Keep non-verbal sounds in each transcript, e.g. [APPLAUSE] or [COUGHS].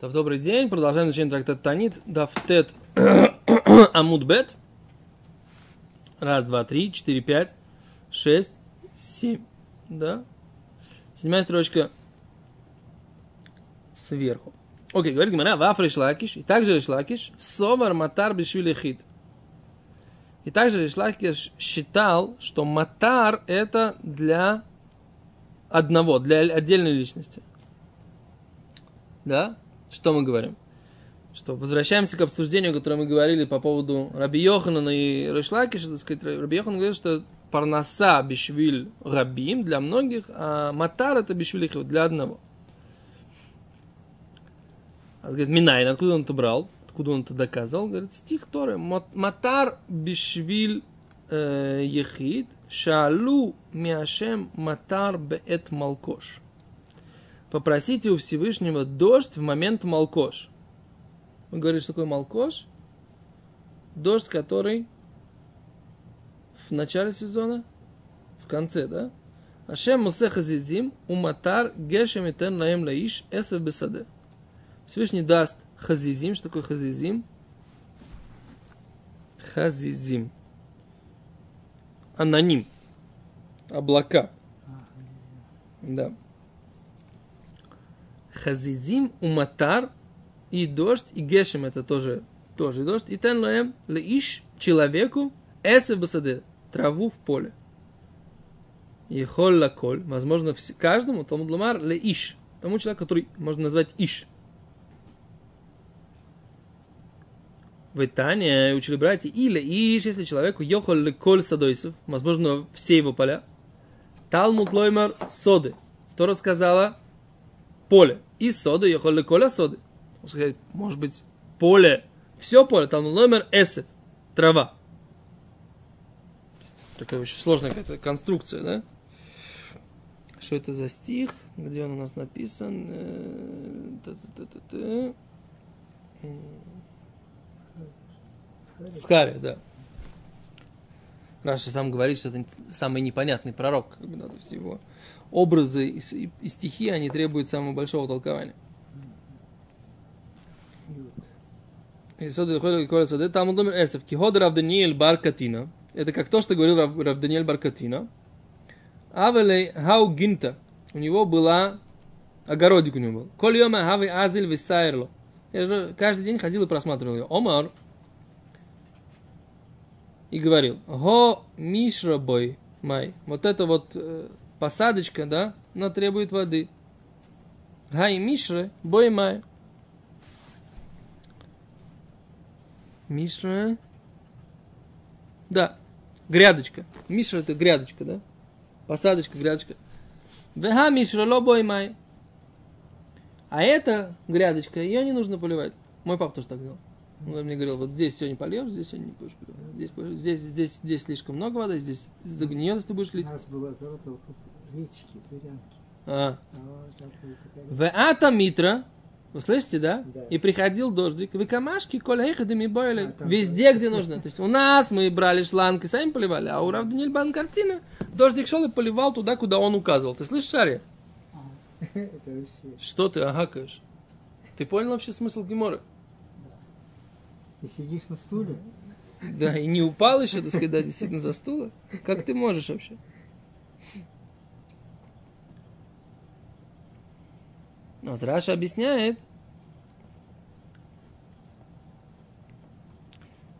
Так, добрый день. Продолжаем изучение трактата Танит. Дафтет [COUGHS] Амудбет. Раз, два, три, четыре, пять, шесть, семь. Да? Седьмая строчка сверху. Окей, говорит Гимара, ваф Ришлакиш, и также Ришлакиш, совар матар бешвили хит. И также Ришлакиш считал, что матар это для одного, для отдельной личности. Да? Что мы говорим? Что возвращаемся к обсуждению, которое мы говорили по поводу Раби Йоханана и Решлакиша, так сказать, Раби Йохан говорит, что парнаса бишвиль рабим для многих, а матар это бишвиль для одного. А говорит, Минайн, откуда он это брал? Откуда он это доказывал? Говорит, стих Торы. Матар бишвиль э, ехид, шалу миашем матар беэт малкош попросите у Всевышнего дождь в момент Малкош. Мы говорили, что такое Малкош? Дождь, который в начале сезона, в конце, да? Ашем Мусеха Зизим, Уматар, Гешем и Тен Лаем Лаиш, Эсев Бесаде. Всевышний даст Хазизим. Что такое Хазизим? Хазизим. Аноним. Облака. Да. Хазизим, Уматар и дождь, и Гешем это тоже, тоже дождь. И тен лоем леиш человеку эсев басаде, траву в поле. И холла коль, возможно, каждому, Талмуд Ламар, леиш, тому человеку, который можно назвать иш. В Итане учили братья, или иш, если человеку йохол коль садойсов, возможно, все его поля. Талмуд Лоймар соды. То рассказала поле. И сода, ехали коля соды. Может быть, поле, все поле, там номер эсет, трава. Такая очень сложная какая-то конструкция, да? Что это за стих? Где он у нас написан? Э, Схария, да. Раша сам говорит, что это самый непонятный пророк. Как бы, да, то есть его образы и, и, и стихи, они требуют самого большого толкования. Там номер Эсев. Киход Рав Даниэль Баркатина. Это как то, что говорил Рав, Рав Даниэль Баркатина. Авелей Хау Гинта. У него была огородик у него был. Коль йома хави азиль висайрло. Я же каждый день ходил и просматривал ее. Омар. И говорил. Го мишрабой май. Вот это вот э, посадочка, да, она требует воды. Гай мишре, бой май. Мишра. Да, грядочка. Мишра это грядочка, да? Посадочка, грядочка. Вега мишра ло бой май. А эта грядочка, ее не нужно поливать. Мой папа тоже так делал. Он мне говорил, вот здесь сегодня польешь, здесь сегодня не будешь поливать. Здесь, здесь, здесь, здесь слишком много воды, здесь загниет, если будешь лить. У нас была коротко речки, зырянки. А. В ата митра, вы слышите, да? Да. И приходил дождик. Вы камашки, эхадами бойли. Везде, где нужно. То есть у нас мы брали шланг и сами поливали, а у Рав Даниэль Бан картина дождик шел и поливал туда, куда он указывал. Ты слышишь, Шари? [LAUGHS] Вообще. Что ты агакаешь? Ты понял вообще смысл Гемора? Ты сидишь на стуле? Да, и не упал еще, так сказать, да, действительно за стула. Как ты можешь вообще? Ну, Но Раша объясняет,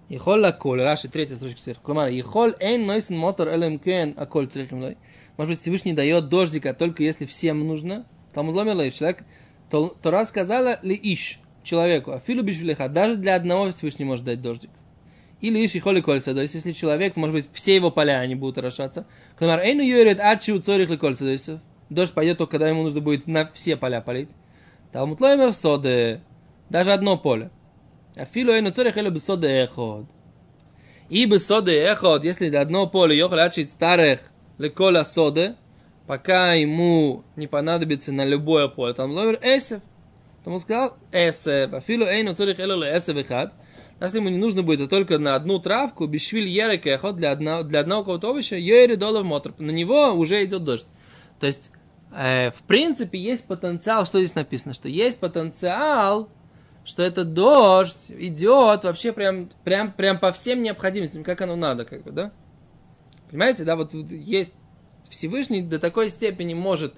Ихол лаколь, Раши, третья строчка сверху. Кломар, Ихол эйн нойсен мотор элем кен аколь црехим лой. Может быть, Всевышний дает дождика только если всем нужно. Там ломер лой, человек. Тора сказала ли ищ человеку, а филу бишвилеха, даже для одного Всевышний может дать дождик. Или иш ихоли кольца, то есть если человек, то, может быть, все его поля они будут орошаться. Кломар, эйну юрит ачи у цорих ли кольца, то есть дождь пойдет только когда ему нужно будет на все поля полить. Талмуд лоймер соды, даже одно поле. А филу эйну цорих элю бесоды эход. И бесоды эход, если для одного поля йохал ачить старых леколя соды, пока ему не понадобится на любое поле. Там лоймер эсев. Он сказал эсев. А филу эйну цорих элю эсев эхад. Если ему не нужно будет только на одну травку, бешвиль ерек эход для одного, для одного какого-то овоща, йери доллар мотор. На него уже идет дождь. То есть Э, в принципе, есть потенциал, что здесь написано, что есть потенциал, что этот дождь идет вообще прям, прям, прям по всем необходимостям, как оно надо, как бы, да? Понимаете, да, вот есть Всевышний до такой степени может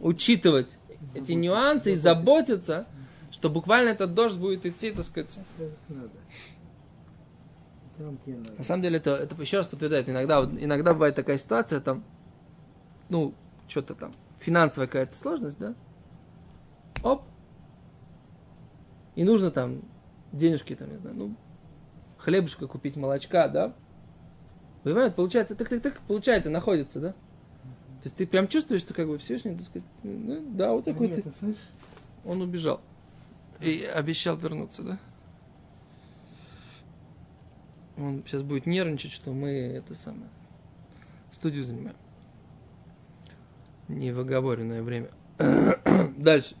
учитывать эти нюансы и заботиться, что буквально этот дождь будет идти, так сказать. Там. На самом деле это, это еще раз подтверждает. Иногда, вот иногда бывает такая ситуация, там, ну, что-то там, финансовая какая-то сложность, да? Оп. И нужно там денежки, там, не знаю, ну, хлебушка купить, молочка, да? Понимаете, получается, так, так, так, получается, находится, да? То есть ты прям чувствуешь, что как бы Всевышний, так сказать, ну, да, вот такой Нет, ты. слышишь? Он убежал. И обещал вернуться, да? Он сейчас будет нервничать, что мы это самое студию занимаем. Не в оговоренное время. [COUGHS] Дальше.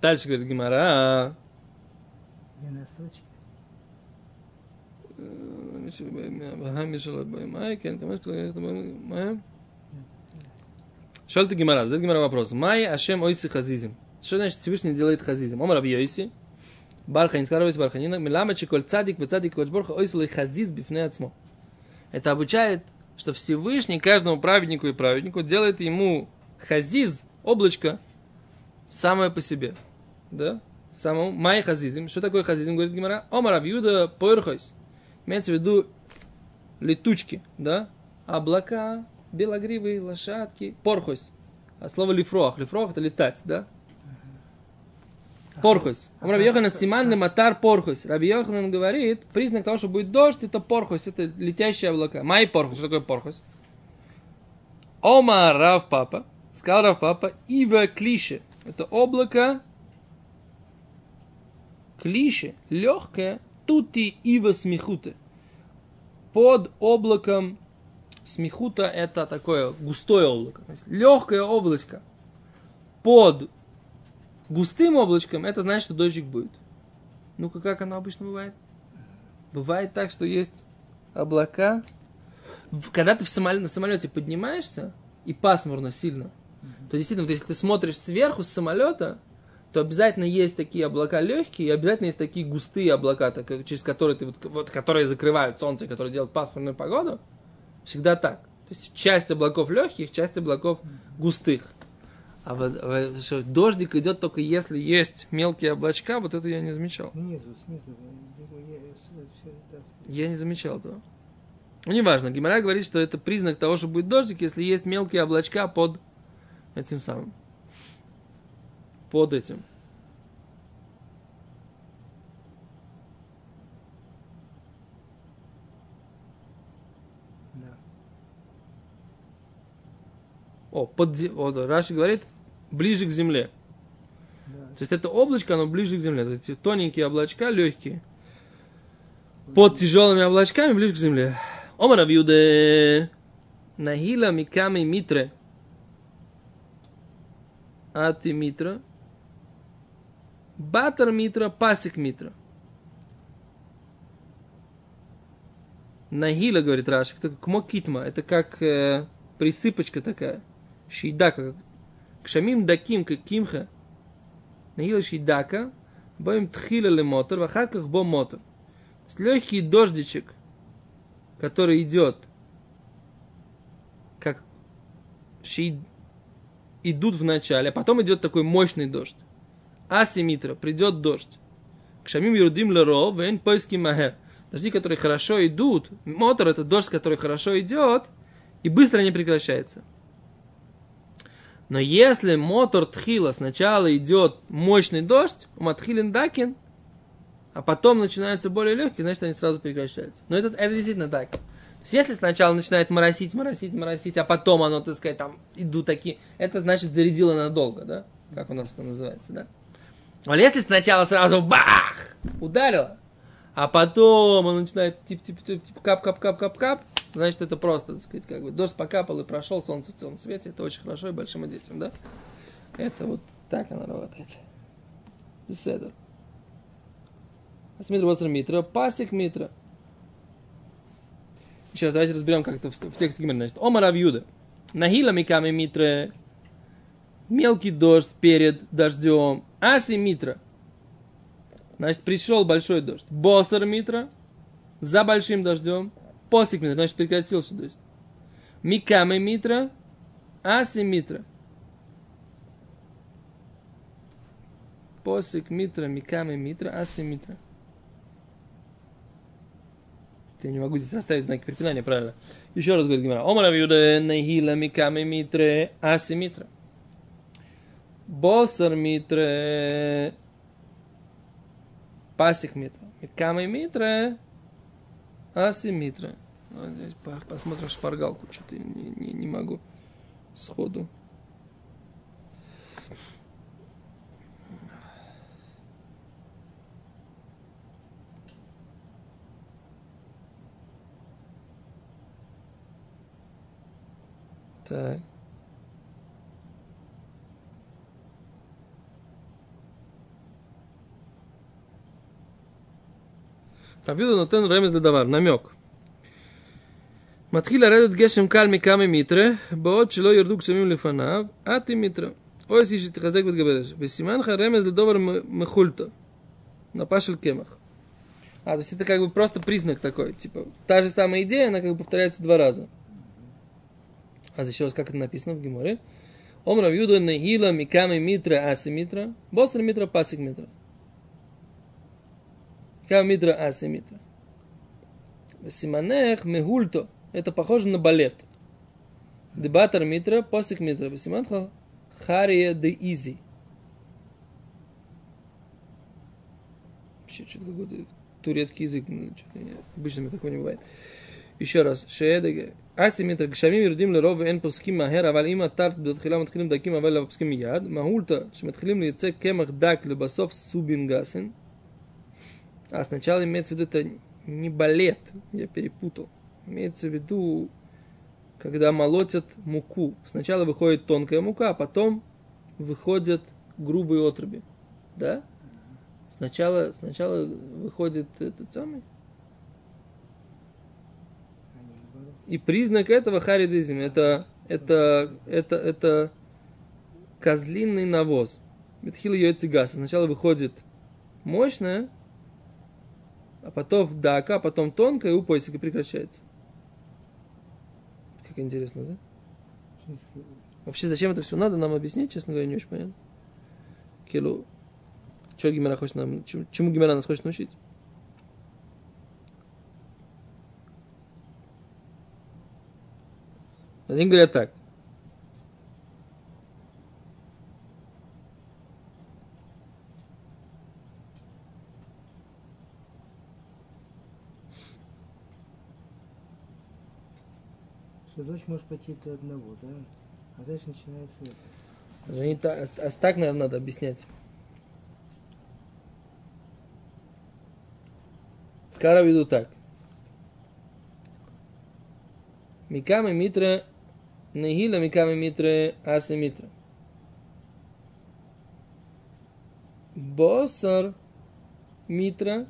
Дальше говорит Гимара. Где на строчке? Шел ты Гимара, задает Гимара вопрос. Май Ашем Ойси Хазизим. Что значит Всевышний делает Хазизим? Омар Авьойси. Барханин, Скаровис Барханина. Милама Чиколь Цадик, Бецадик, Кочборха, Ойси Хазиз, Бифне Ацмо. Это обучает, что Всевышний каждому праведнику и праведнику делает ему хазиз, облачко, самое по себе. Да? Самому май хазизим. Что такое хазизим, говорит Гимара? Омар Авьюда Пойрхойс. Имеется в виду летучки, да? Облака, белогривые, лошадки, порхойс. А слово лифрох. Лифрох это летать, да? Порхойс. Он Раби Йоханан Симан Матар Порхойс. Раби Йоханан говорит, признак того, что будет дождь, это порхойс, это летящие облака. Май порхойс. Что такое порхойс? Ома Рав Папа. Сказал Рав Папа, Ива Клише. Это облако клише, легкое, тути ива смехуты. Под облаком смехута это такое густое облако. Легкое облачко. Под густым облачком это значит, что дождик будет. Ну-ка, как оно обычно бывает? Бывает так, что есть облака. Когда ты в самолете, на самолете поднимаешься, и пасмурно сильно, то действительно, вот если ты смотришь сверху с самолета, то обязательно есть такие облака легкие, и обязательно есть такие густые облака, так, через которые ты, вот, вот, которые закрывают солнце, которые делают пасмурную погоду. Всегда так. То есть часть облаков легких, часть облаков густых. А вот, что, дождик идет только если есть мелкие облачка, вот это я не замечал. Снизу, снизу. Я- не замечал этого. Ну, неважно. Гимара говорит, что это признак того, что будет дождик, если есть мелкие облачка под этим самым. Под этим. Да. О, под, вот, Раши говорит, ближе к земле. Да. То есть это облачко, оно ближе к земле. Вот Эти тоненькие облачка, легкие. Под тяжелыми облачками ближе к земле. Омар Авьюде. Нахила миками митре. Ати митра. Батар митра, пасик митра. Нахила, говорит Рашик, это как мокитма, это как э, присыпочка такая. Шейдака. как- Кшамим даким, кимха. Нахила шейдака. Боим тхила ле мотор, вахарках бо мотор. То есть легкий дождичек, который идет, как шей- идут в начале, а потом идет такой мощный дождь. Асимитра, придет дождь. Кшамим юрдим леро, вен поиски махер. Дожди, которые хорошо идут. Мотор это дождь, который хорошо идет и быстро не прекращается. Но если мотор тхила сначала идет мощный дождь, у матхилин дакин, а потом начинаются более легкие, значит они сразу прекращаются. Но это, это действительно так. То есть, если сначала начинает моросить, моросить, моросить, а потом оно, так сказать, там идут такие, это значит зарядило надолго, да? Как у нас это называется, да? А если сначала сразу бах! Ударило, а потом он начинает тип тип тип тип кап кап кап кап кап, значит это просто, так сказать, как бы дождь покапал и прошел, солнце в целом свете, это очень хорошо и большим детям, да? Это вот так оно работает. Беседа. Асмитра Воср Митра, Пасик Митра. Сейчас давайте разберем, как это в, в тексте Гимера. Значит, Омар Авьюда. Нахила Миками Митре. Мелкий дождь перед дождем. Аси Митра. Значит, пришел большой дождь. Босар Митра. За большим дождем. Посик Митра. Значит, прекратился дождь. Миками Митра. Аси Митра. Посик Митра, Миками Митра, Аси Митра. Я не могу здесь расставить знаки препинания, правильно. Еще раз говорит Гимара. Омар Авиуда Нахила Миками Митре Аси Митра. Босар Митре Пасик Митра. Миками Митре Аси Митре. Ну, Посмотрим шпаргалку. Что-то не, не, не могу сходу. Так. Рабиуда нотен ремез לדבר, намек. מתחיל לרדת גשם קל מכמה מיטרה, בעוד שלא ירדו גשמים לפניו, אתי מיטרה. או אסי שתחזק ותגבר אש. וסימן לך רמז לדובר מ- מחולתו. напа של קמח. А, то есть это как бы просто признак такой, типа, та же самая идея, она как бы повторяется два раза. А еще раз, как это написано в Геморе? Ом Равьюда Нехила Миками Митра Аси Митра, Боср Митра Пасик Митра. Кава мидра аси митва. Симанех мегульто. Это похоже на балет. Дебатер митра, посик митра. Симанха хария де изи. Вообще, что-то какой-то турецкий язык. Ну, что-то не, обычно мне такого не бывает. Еще раз. Шеэдеге. אסימית הגשמים יורדים לרוב ואין פוסקים מהר, אבל אם הטרט בתחילה מתחילים דקים אבל לא פוסקים מיד, מהולתא שמתחילים לייצא קמח דק לבסוף סובין גסן, а сначала имеется в виду это не балет, я перепутал. Имеется в виду, когда молотят муку. Сначала выходит тонкая мука, а потом выходят грубые отруби. Да? Сначала, сначала выходит этот самый. И признак этого харидизм, это, это, это, это козлиный навоз. Метхил газ. Сначала выходит мощная, а потом дака, потом тонкая, и у поясика прекращается. Как интересно, да? Вообще, зачем это все надо, нам объяснить, честно говоря, не очень понятно. Килу, что Гимера хочет нам, чему Гимера нас хочет научить? Один говорят так. Дочь может пойти до одного, да? А дальше начинается это. Они та- а, а так, наверное, надо объяснять. Скара веду так. Миками митре, нехила миками митре, аси митре. Босар митра,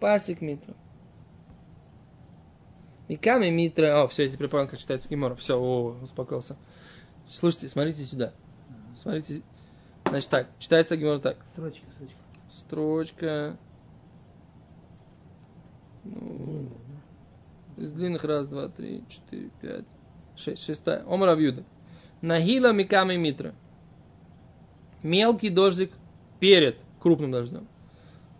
пасик митра. Миками митра. О, все, я теперь понял, как читается Гимора. Все, о, успокоился. Слушайте, смотрите сюда. Смотрите. Значит так, читается Гимора так. Строчка, строчка. Строчка. Ну, из длинных раз, два, три, четыре, пять, шесть. Шестая. Омар Авьюда. Нахила Миками Митра. Мелкий дождик перед крупным дождем.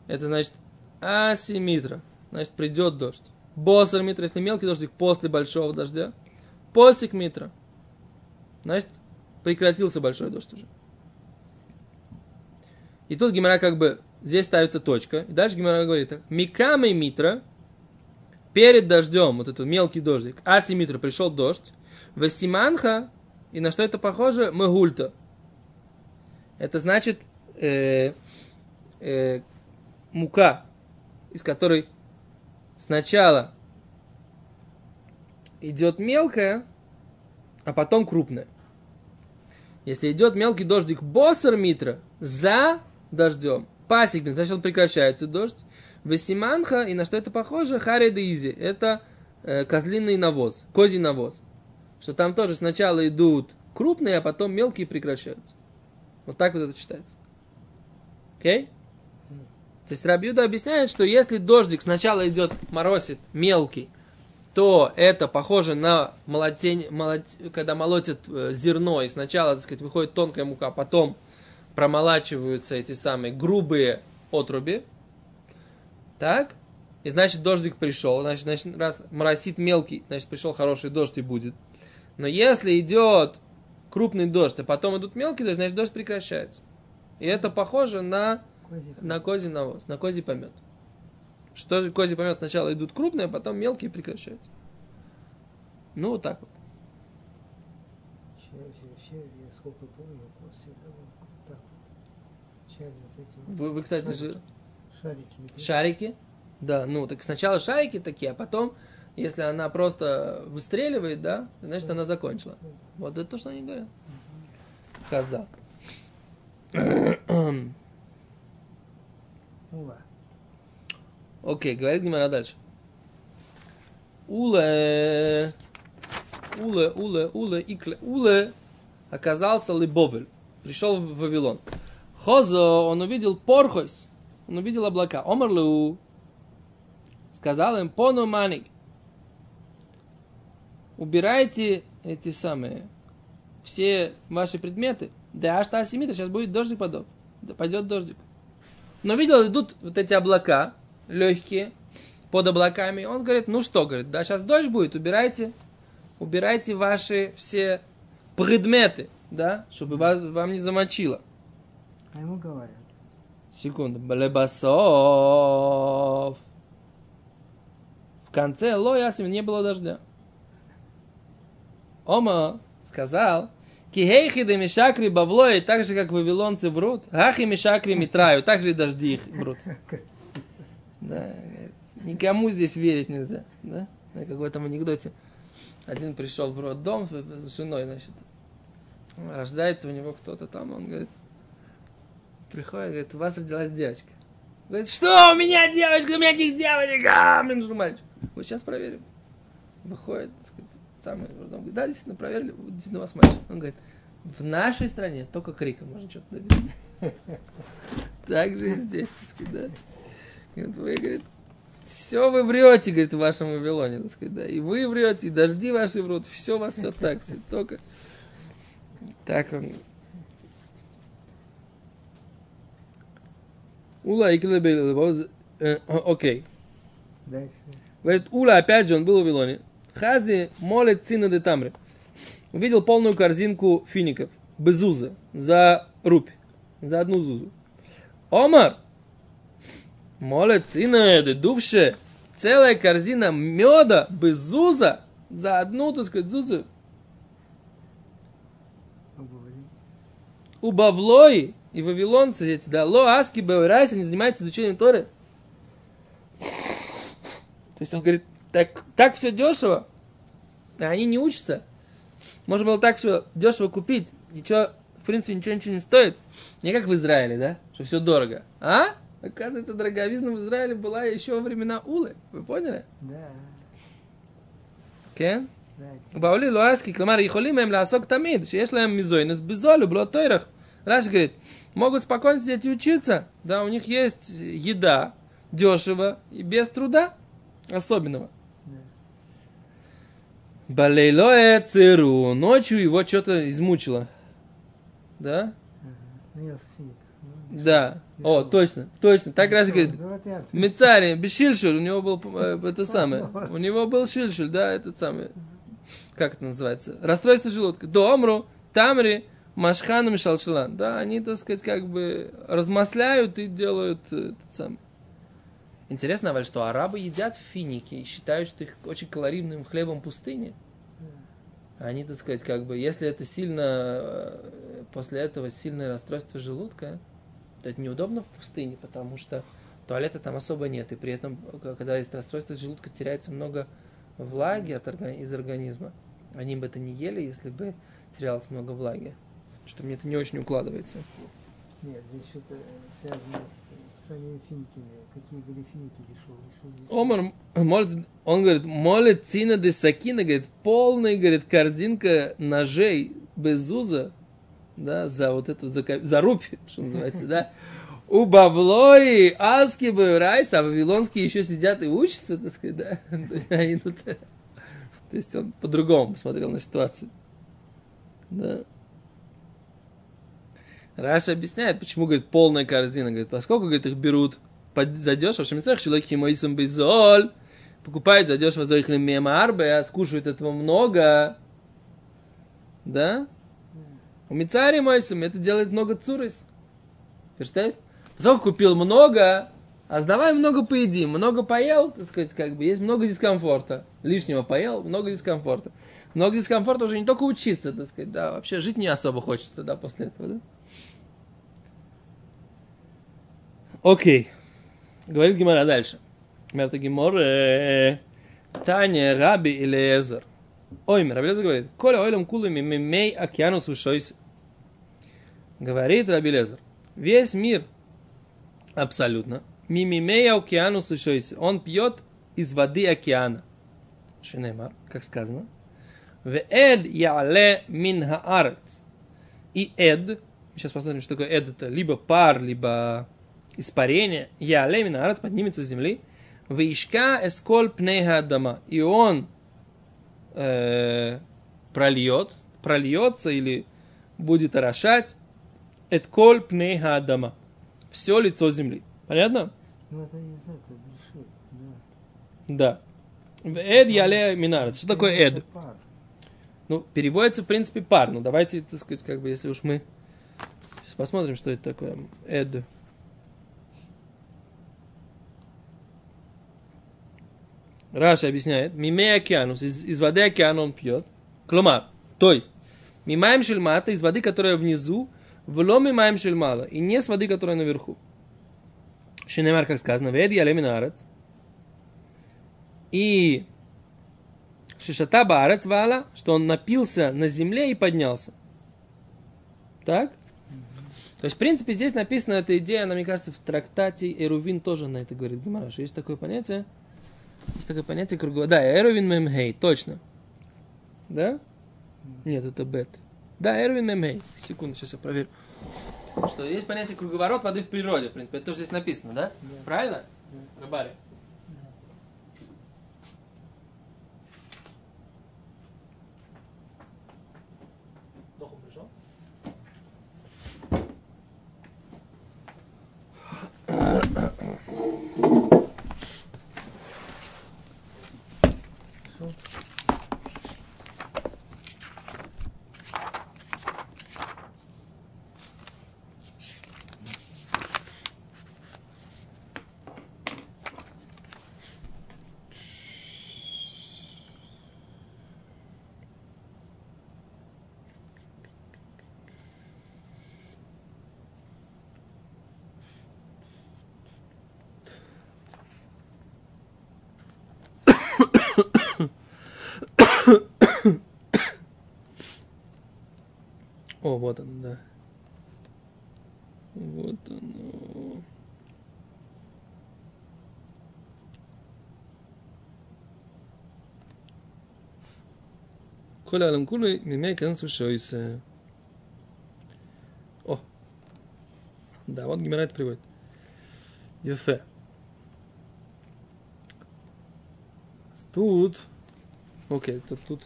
Это значит асимитра. Значит, придет дождь. Босар митра, если мелкий дождик после большого дождя. Посик митра. Значит, прекратился большой дождь уже. И тут Гимара как бы, здесь ставится точка. И дальше Гимара говорит так. Микамы митра, перед дождем, вот этот мелкий дождик, асимитра, пришел дождь. Васиманха, и на что это похоже? Мегульта. Это значит э, э, мука, из которой сначала идет мелкая, а потом крупная. Если идет мелкий дождик босар митра за дождем, пасик, значит он прекращается дождь. Весиманха, и на что это похоже? Хари Изи. Это э, козлиный навоз, козий навоз. Что там тоже сначала идут крупные, а потом мелкие прекращаются. Вот так вот это читается. Окей? Okay? То есть Рабиуда объясняет, что если дождик сначала идет моросит мелкий, то это похоже на молотень, молот, когда молотят э, зерно, и сначала, так сказать, выходит тонкая мука, а потом промолачиваются эти самые грубые отруби. Так? И значит, дождик пришел. Значит, значит, раз моросит мелкий, значит, пришел хороший дождь и будет. Но если идет крупный дождь, а потом идут мелкие дождь, значит, дождь прекращается. И это похоже на. На козий навоз, на козий помет. Что же козий помет сначала идут крупные, а потом мелкие прекращаются. Ну, вот так вот. Вы, вы, кстати же, шарики. шарики. Да, ну, так сначала шарики такие, а потом, если она просто выстреливает, да, значит, она закончила. Вот это то, что они говорят. Коза. [CLEARS THROAT] Ула. Окей, говорит Гимара дальше. Уле, уле, уле, уле, икле, уле оказался Лебовель. Пришел в Вавилон. Хозо, он увидел Порхойс, он увидел облака. Омарлу, сказал им, пону маник, убирайте эти самые, все ваши предметы. Да, аж та семита, сейчас будет дождик подоб. Пойдет дождик. Но видел, идут вот эти облака легкие под облаками. Он говорит, ну что, говорит, да, сейчас дождь будет, убирайте, убирайте ваши все предметы, да, чтобы вас, вам не замочило. А ему говорят. Секунду. Блебасов. В конце Лоясим не было дождя. Ома сказал, Кихейхи да мишакри бавлой, так же, как вавилонцы врут. Ахи мишакри митраю, так же и дожди их врут. [LAUGHS] Да, никому здесь верить нельзя. Да? На какой-то анекдоте. Один пришел в роддом с женой, значит, рождается у него кто-то там, он говорит, приходит, говорит, у вас родилась девочка. Говорит, что у меня девочка, у меня этих девочек, а, мне нужен мальчик. Вот сейчас проверим. Выходит, сказать, самый роддом, говорит, да, действительно, проверили, действительно у вас мальчик. Он говорит, в нашей стране только криком можно что-то добиться. [LAUGHS] Так же и здесь, так сказать, да. Говорит, вы, говорит, все вы врете, говорит, в вашем Вавилоне, так сказать, да. И вы врете, и дожди ваши врут, все у вас все так, все только. Так он. Ула и э, окей. Дальше. Говорит, Ула, опять же, он был в Вавилоне. Хази молит сына де Тамри. Увидел полную корзинку фиников, безуза, за рупь, за одну зузу. Омар, молит сына де дувше, целая корзина меда, безуза, за одну, так сказать, зузу. У Бавлои и вавилонцы эти, да, ло аски беурайс, они занимаются изучением Торы. То есть он говорит, так, так все дешево, а они не учатся. Можно было так все дешево купить, ничего, в принципе, ничего, ничего не стоит. Не как в Израиле, да, что все дорого. А? Оказывается, дороговизна в Израиле была еще во времена Улы. Вы поняли? Да, Кен? да. בעולי לא אסקי, כלומר יכולים הם לעסוק תמיד, שיש להם מזוינס בזול ובלא תוירך. Раши говорит, могут спокойно сидеть и учиться, да, у них есть еда дешево и без труда особенного. Балейлоэ циру, ночью его что-то измучило. Да? Да. О, точно, точно. Так Раши говорит. Мицари, Бешильшуль, у него был э, [LAUGHS] это самое. У него был шильшуль, да, этот самый. Как это называется? Расстройство желудка. Домру, Тамри, Машханом и Шалшилан. Да, они, так сказать, как бы размасляют и делают э, этот самый. Интересно, Валь, что арабы едят финики и считают, что их очень калорийным хлебом пустыни. Они, так сказать, как бы, если это сильно, э, после этого сильное расстройство желудка, то это неудобно в пустыне, потому что туалета там особо нет. И при этом, э, когда есть расстройство желудка, теряется много влаги от из организма. Они бы это не ели, если бы терялось много влаги. Что мне это не очень укладывается. Нет, здесь что-то связано с, самими финиками. Какие были финики дешевые? Омар молит, он говорит, молит цина де сакина, говорит, полная, говорит, корзинка ножей без уза, да, за вот эту, за, за рупи, [LAUGHS] что называется, да. У баблои, аски райс, а вавилонские еще сидят и учатся, так сказать, да. [LAUGHS] То есть они тут- То есть он по-другому посмотрел на ситуацию. Да. Раша объясняет, почему, говорит, полная корзина. Говорит, поскольку, говорит, их берут под- задешево, шамицах, шелохи моисам безоль, покупают задешево за их мемарбе, скушают этого много, да? У Мицари моисам это делает много цурис. Представляете? Поскольку купил много, а сдавай много поедим, много поел, так сказать, как бы есть много дискомфорта. Лишнего поел, много дискомфорта. Много дискомфорта уже не только учиться, так сказать, да, вообще жить не особо хочется, да, после этого, да? Окей. Говорит Гимара дальше. Говорит Гимор, э, Таня, Раби или Эзер. Ой, Раби Лезер говорит, Коля ойлем кулами мимей океанус вышойс. Говорит Раби Лезер, весь мир абсолютно мимимей океанус вышойс. Он пьет из воды океана. Шинемар, как сказано. Веэд яле мин хаарец. И эд, сейчас посмотрим, что такое эд, это либо пар, либо испарение. Яле мин хаарец поднимется с земли. Вишка эсколь пнеха дома. И он э, прольет, прольется или будет орошать этколь пнеха дома. Все лицо земли. Понятно? Ну, это да. Да. Эд яле минарец. Что такое эд? Ну, переводится, в принципе, пар. Ну, давайте, так сказать, как бы, если уж мы... Сейчас посмотрим, что это такое. Эд. Раша объясняет. Мимей океанус. Из, из воды океана он пьет. Кломар. То есть, мимаем шельмата из воды, которая внизу, вло мимаем шельмала. И не с воды, которая наверху. Шинемар, как сказано, вед яле минарец. И Шишата Баарец Вала, что он напился на земле и поднялся. Так? То есть, в принципе, здесь написана эта идея, она, мне кажется, в трактате Эрувин тоже на это говорит Гимара, есть такое понятие, есть такое понятие круговое. Да, Эрувин Мемхей, точно. Да? Нет, это Бет. Да, Эрувин Мемхей. Секунду, сейчас я проверю. Что есть понятие круговорот воды в природе, в принципе. Это тоже здесь написано, да? Да. Правильно? Доху пришел? Что? О, вот он, да. Вот оно. Коля Алам Кулы, мимей канцу шойсе. О. Да, вот Гимара это приводит. Ефе. Тут. Окей, это тут.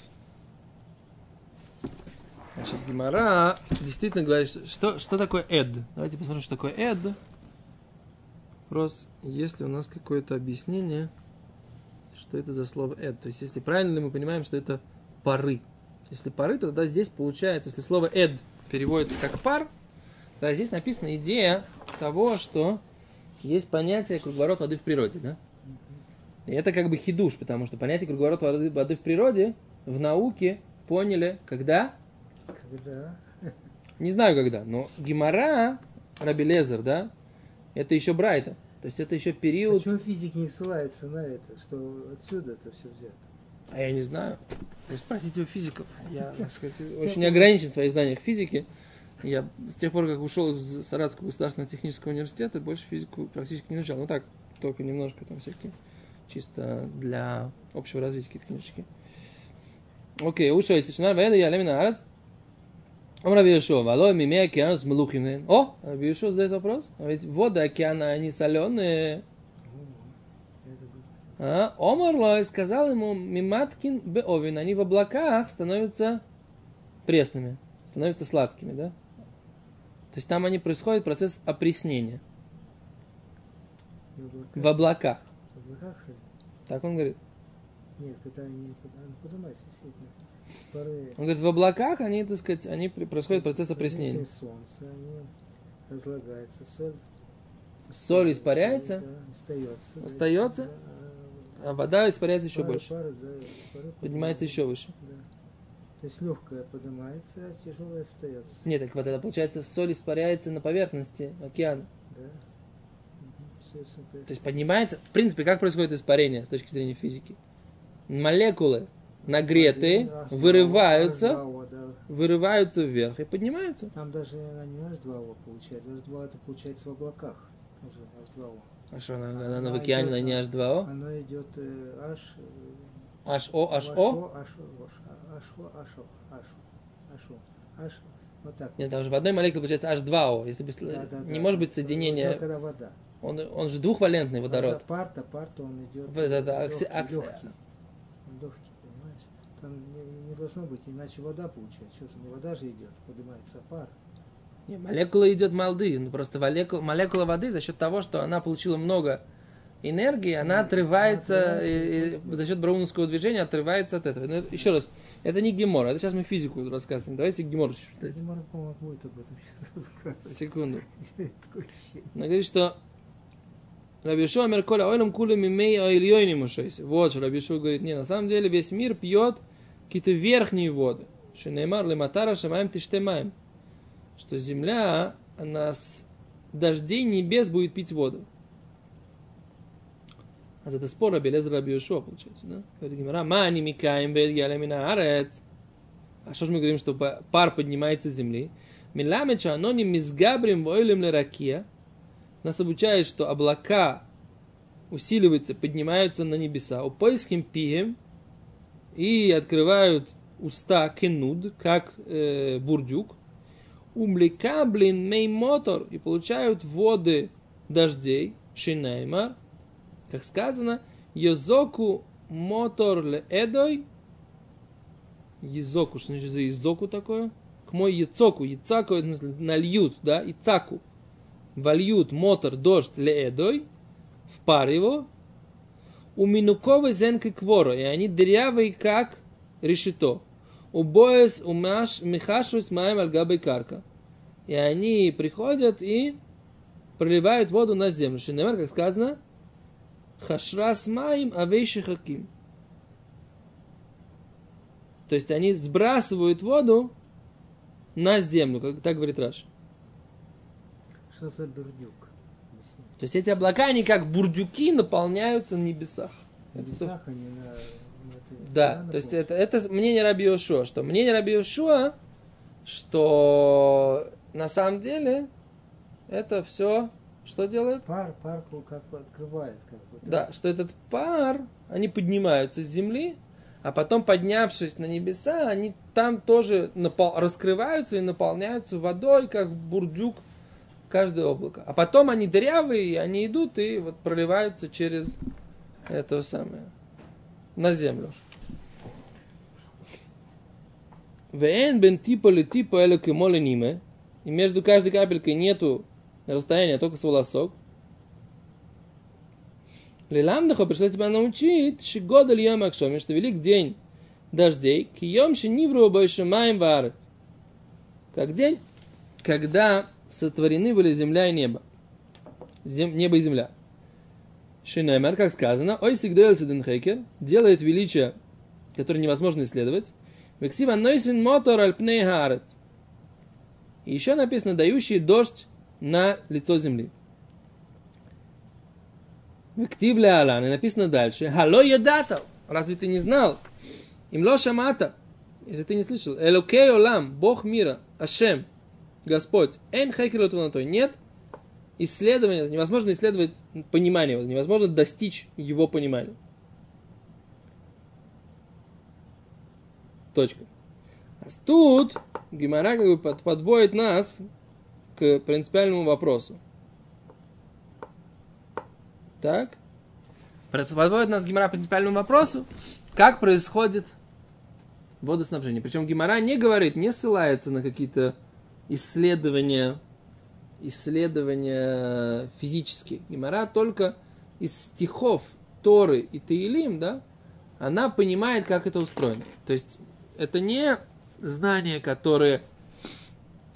Значит, Гимара действительно говорит, что, что, такое эд. Давайте посмотрим, что такое эд. Вопрос, есть ли у нас какое-то объяснение, что это за слово эд. То есть, если правильно мы понимаем, что это пары. Если пары, то тогда здесь получается, если слово эд переводится как пар, тогда здесь написана идея того, что есть понятие круговорот воды в природе, да? И это как бы хидуш, потому что понятие круговорот воды, воды в природе в науке поняли, когда? Когда? Не знаю когда, но Гимара, Рабелезер, да, это еще Брайта. То есть это еще период... Почему физик не ссылается на это, что отсюда это все взято? А я не знаю. Вы спросите у физиков. Я, так сказать, [LAUGHS] очень ограничен в своих знаниях физики. Я с тех пор, как ушел из Саратского государственного технического университета, больше физику практически не изучал. Ну так, только немножко там всякие, чисто для общего развития какие-то книжечки. Окей, лучше если шнар веда я лемина арец. Он Раби Йошуа, валой мимея океану с мелухим. О, Раби Йошуа задает вопрос. А ведь воды океана, они соленые. А, Омар Лой сказал ему, миматкин беовин, они в облаках становятся пресными, становятся сладкими, да? То есть там они происходит процесс опреснения. В облаках. В облаках? Так он говорит. Нет, когда они, они поднимаются, действительно. Он говорит, в облаках они, так сказать, они происходит процесс опреснения. солнце, они разлагается, соль. Соль испаряется, Да, остается. Остается? да, а вода испаряется еще пары- больше. пары, да, пары Поднимается еще выше. Да. То есть легкая поднимается, а тяжелая остается. Нет, так вот это получается, соль испаряется на поверхности океана. Да. Все, То есть поднимается, в принципе, как происходит испарение с точки зрения физики? Молекулы нагретые вырываются, вырываются вверх и поднимаются. Там даже она не H2O получается, H2O это получается в облаках. Уже H2O. А что, она, она, она в океане, она не H2O? Оно идет H... HO, HO? HO, HO, HO, HO, вот так. Нет, там же в одной молекуле получается H2O. Если бы, Да, да, не да. может быть соединение, когда вода. он, он же двухвалентный водород. пар, то пар, то он идет да, да, легкий, окси- окси- легкий. Он легкий, понимаешь? Там не, не должно быть, иначе вода получается. Что же, не вода же идет, поднимается пар. Не, молекула идет молды. Ну, просто молекула, молекула воды за счет того, что она получила много энергии, она отрывается, отрывается, и- и за счет брауновского движения отрывается от этого. Но это- еще раз, это не гемор, это сейчас мы физику рассказываем. Давайте гемор читать. Геморрой, по-моему, будет об этом сейчас рассказывать. Секунду. [LAUGHS] Она говорит, что Раби Йошуа мер коля ойлам кулы мимей ойльёйни мушойси. Вот что Раби Йошуа говорит, не, на самом деле весь мир пьет какие-то верхние воды. Шинеймар лематара шамаем тиштемаем. Что земля, она с дождей небес будет пить воду. А это спор Раби Лезер Раби Йошуа, получается, да? Говорит Гимара, мани микаем бед гялямина арец. А что же мы говорим, что па- пар поднимается с земли? Миламеча аноним мизгабрим войлем леракия. Нас обучает, что облака усиливаются, поднимаются на небеса. У поиским пием и открывают уста кенуд, как э, бурдюк. Умлекаблин меймотор и получают воды дождей, шинеймар, как сказано, Йозоку мотор ле эдой, Езоку, что значит за Езоку такое? К мой Яцоку, Яцаку, это нальют, да, Ицаку. Вольют мотор, дождь, леэдой, в пар его, у минуковой зенкой квора, и они дырявые, как решето. У боес, у маш, михашу с маем альгабой карка. И они приходят и проливают воду на землю. Шинемар, как сказано, хашрас маим авейши хаким. То есть они сбрасывают воду на землю, как так говорит Раш. Что за бердюк? То есть эти облака, они как бурдюки наполняются на небесах. На Это весах они на... на Да, на то есть это, это мнение Раби Йошуа, что мнение Раби Йошуа, что на самом деле это все, что делает? Пар, пар как бы открывает. Как бы, Да, что этот пар, они поднимаются с земли, а потом, поднявшись на небеса, они там тоже напол- раскрываются и наполняются водой, как бурдюк каждое облако. А потом они дырявые, и они идут и вот проливаются через это самое на землю. Вен бен типа ли типа эле кемоле ниме. И между каждой капелькой нету расстояния, только с волосок. Лиламдахо пришло тебя научить, шигода ли акшоми, что велик день дождей, кием нивру больше маем варец. Как день, когда сотворены были земля и небо. Зем, небо и земля. Шинемер, как сказано, ой сигдоэлся хейкер, делает величие, которое невозможно исследовать. Вексива нойсин мотор альпней. И еще написано, дающий дождь на лицо земли. Вектив Алан, и написано дальше, Хало ядата, разве ты не знал? Им ло шамата, если ты не слышал, Элокей олам, Бог мира, Ашем, Господь, эн хекер нет исследования, невозможно исследовать понимание, невозможно достичь его понимания. Точка. А тут Гимара как бы подводит нас к принципиальному вопросу. Так? Подводит нас Гимара к принципиальному вопросу, как происходит водоснабжение. Причем Гимара не говорит, не ссылается на какие-то исследования, исследования физические. Гимара только из стихов Торы и Таилим, да, она понимает, как это устроено. То есть это не знания, которые,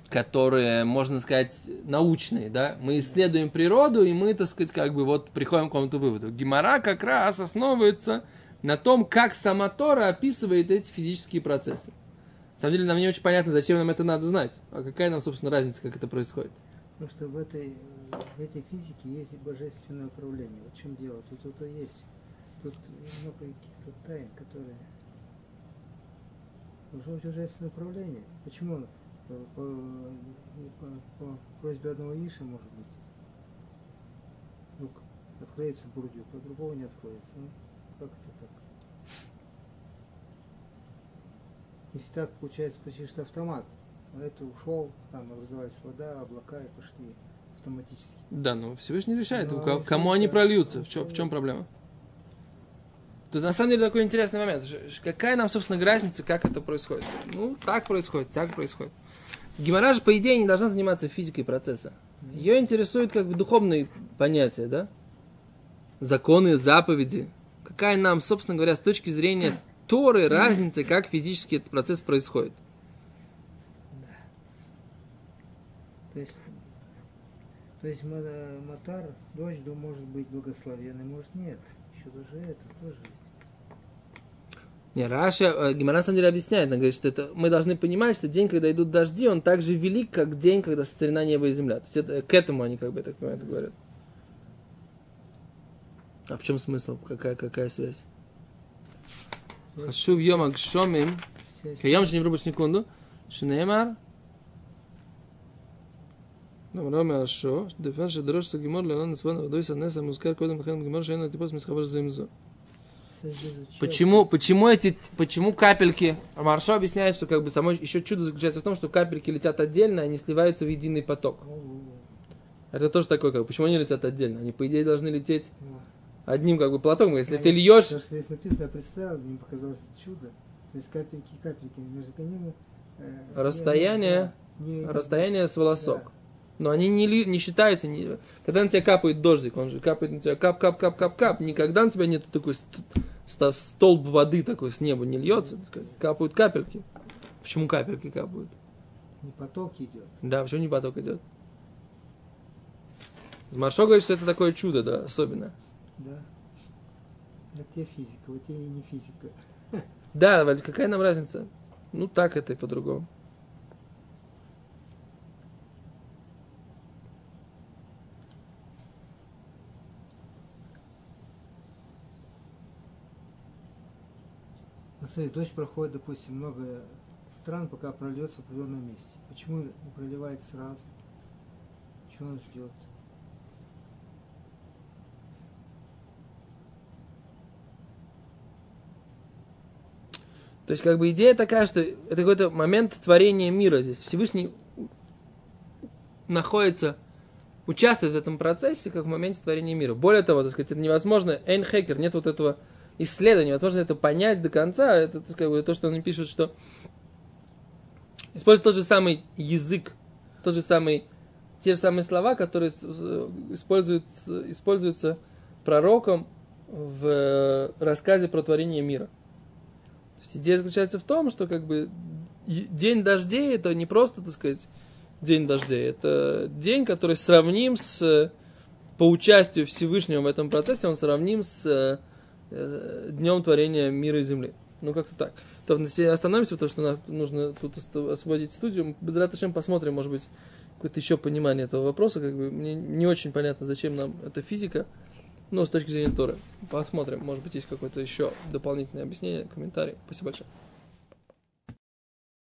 которые, можно сказать, научные, да. Мы исследуем природу, и мы, так сказать, как бы вот приходим к какому-то выводу. Гемора как раз основывается на том, как сама Тора описывает эти физические процессы. На самом деле нам не очень понятно, зачем нам это надо знать. А какая нам, собственно, разница, как это происходит. Потому что в этой, в этой физике есть божественное управление. Вот в чем дело. Тут это есть. Тут много каких-то тайн, которые должно быть божественное управление. Почему? По, по, по, по просьбе одного Иша, может быть. Ну, откроется бурдюк, а другого не откроется. Ну, как это так? Если так, получается почти что автомат. А это ушел, там образовалась вода, облака и пошли автоматически. Да, но Всевышний решает, но кому они прольются, в чем, в чем проблема? Тут на самом деле такой интересный момент. Какая нам, собственно, разница, как это происходит? Ну, так происходит, так происходит. Гемора же, по идее, не должна заниматься физикой процесса. Ее интересуют как бы духовные понятия, да? Законы, заповеди. Какая нам, собственно говоря, с точки зрения Торы разница, как физически этот процесс происходит? Да. То есть, то есть Матар, дождь может быть благословенный, может нет. Еще даже это тоже. Не, Раша, э, Гимара на самом деле объясняет, она говорит, что это, мы должны понимать, что день, когда идут дожди, он так же велик, как день, когда сотворена небо и земля. То есть это, к этому они, как бы, так понимаю, говорят. А в чем смысл? Какая, какая связь? חשוב יום הגשומים, כיום שנבראו בשניקונדו, שנאמר, נאמרו מהרשו, דפן שדרוש את הגימור לעולם נסבון עבודו יסנס המוזכר קודם לכן בגימור שאין לו טיפוס מסחבר זה עם זו. Почему, почему эти, почему капельки? Маршо объясняет, что как бы само еще чудо заключается в том, что капельки летят отдельно, они сливаются в единый поток. Это тоже такое, как почему они летят отдельно? Они, по идее, должны лететь одним как бы платом. Если ты льешь... То, что здесь написано, я представил, мне показалось чудо. То есть капельки, капельки между ними... Э, расстояние, не, не, расстояние с волосок. Да. Но они не, не считаются, не, когда на тебя капает дождик, он же капает на тебя кап, кап, кап, кап, кап. Никогда на тебя нет такой столб воды такой с неба не льется, капают капельки. Почему капельки капают? Не поток идет. Да, почему не поток идет? Маршо говорит, что это такое чудо, да, особенно. Да. Это тебе физика, вот тебе не физика. [LAUGHS] Да, какая нам разница? Ну так это и по-другому. Смотри, дождь проходит, допустим, много стран, пока прольется в определенном месте. Почему не проливается сразу? Чего он ждет? То есть, как бы идея такая, что это какой-то момент творения мира здесь. Всевышний находится, участвует в этом процессе, как в моменте творения мира. Более того, так сказать, это невозможно, Эйн Хекер, нет вот этого исследования, возможно, это понять до конца, это как бы, то, что он пишет, что использует тот же самый язык, тот же самый, те же самые слова, которые используются, используются пророком в рассказе про творение мира. Есть идея заключается в том, что как бы день дождей это не просто, так сказать, день дождей, это день, который сравним с по участию Всевышнего в этом процессе, он сравним с Э, днем творения мира и земли. Ну, как-то так. То остановимся, потому что нам нужно тут освободить студию. Без Раташем посмотрим, может быть, какое-то еще понимание этого вопроса. Как бы мне не очень понятно, зачем нам эта физика. Но с точки зрения Торы. Посмотрим, может быть, есть какое-то еще дополнительное объяснение, комментарий. Спасибо большое.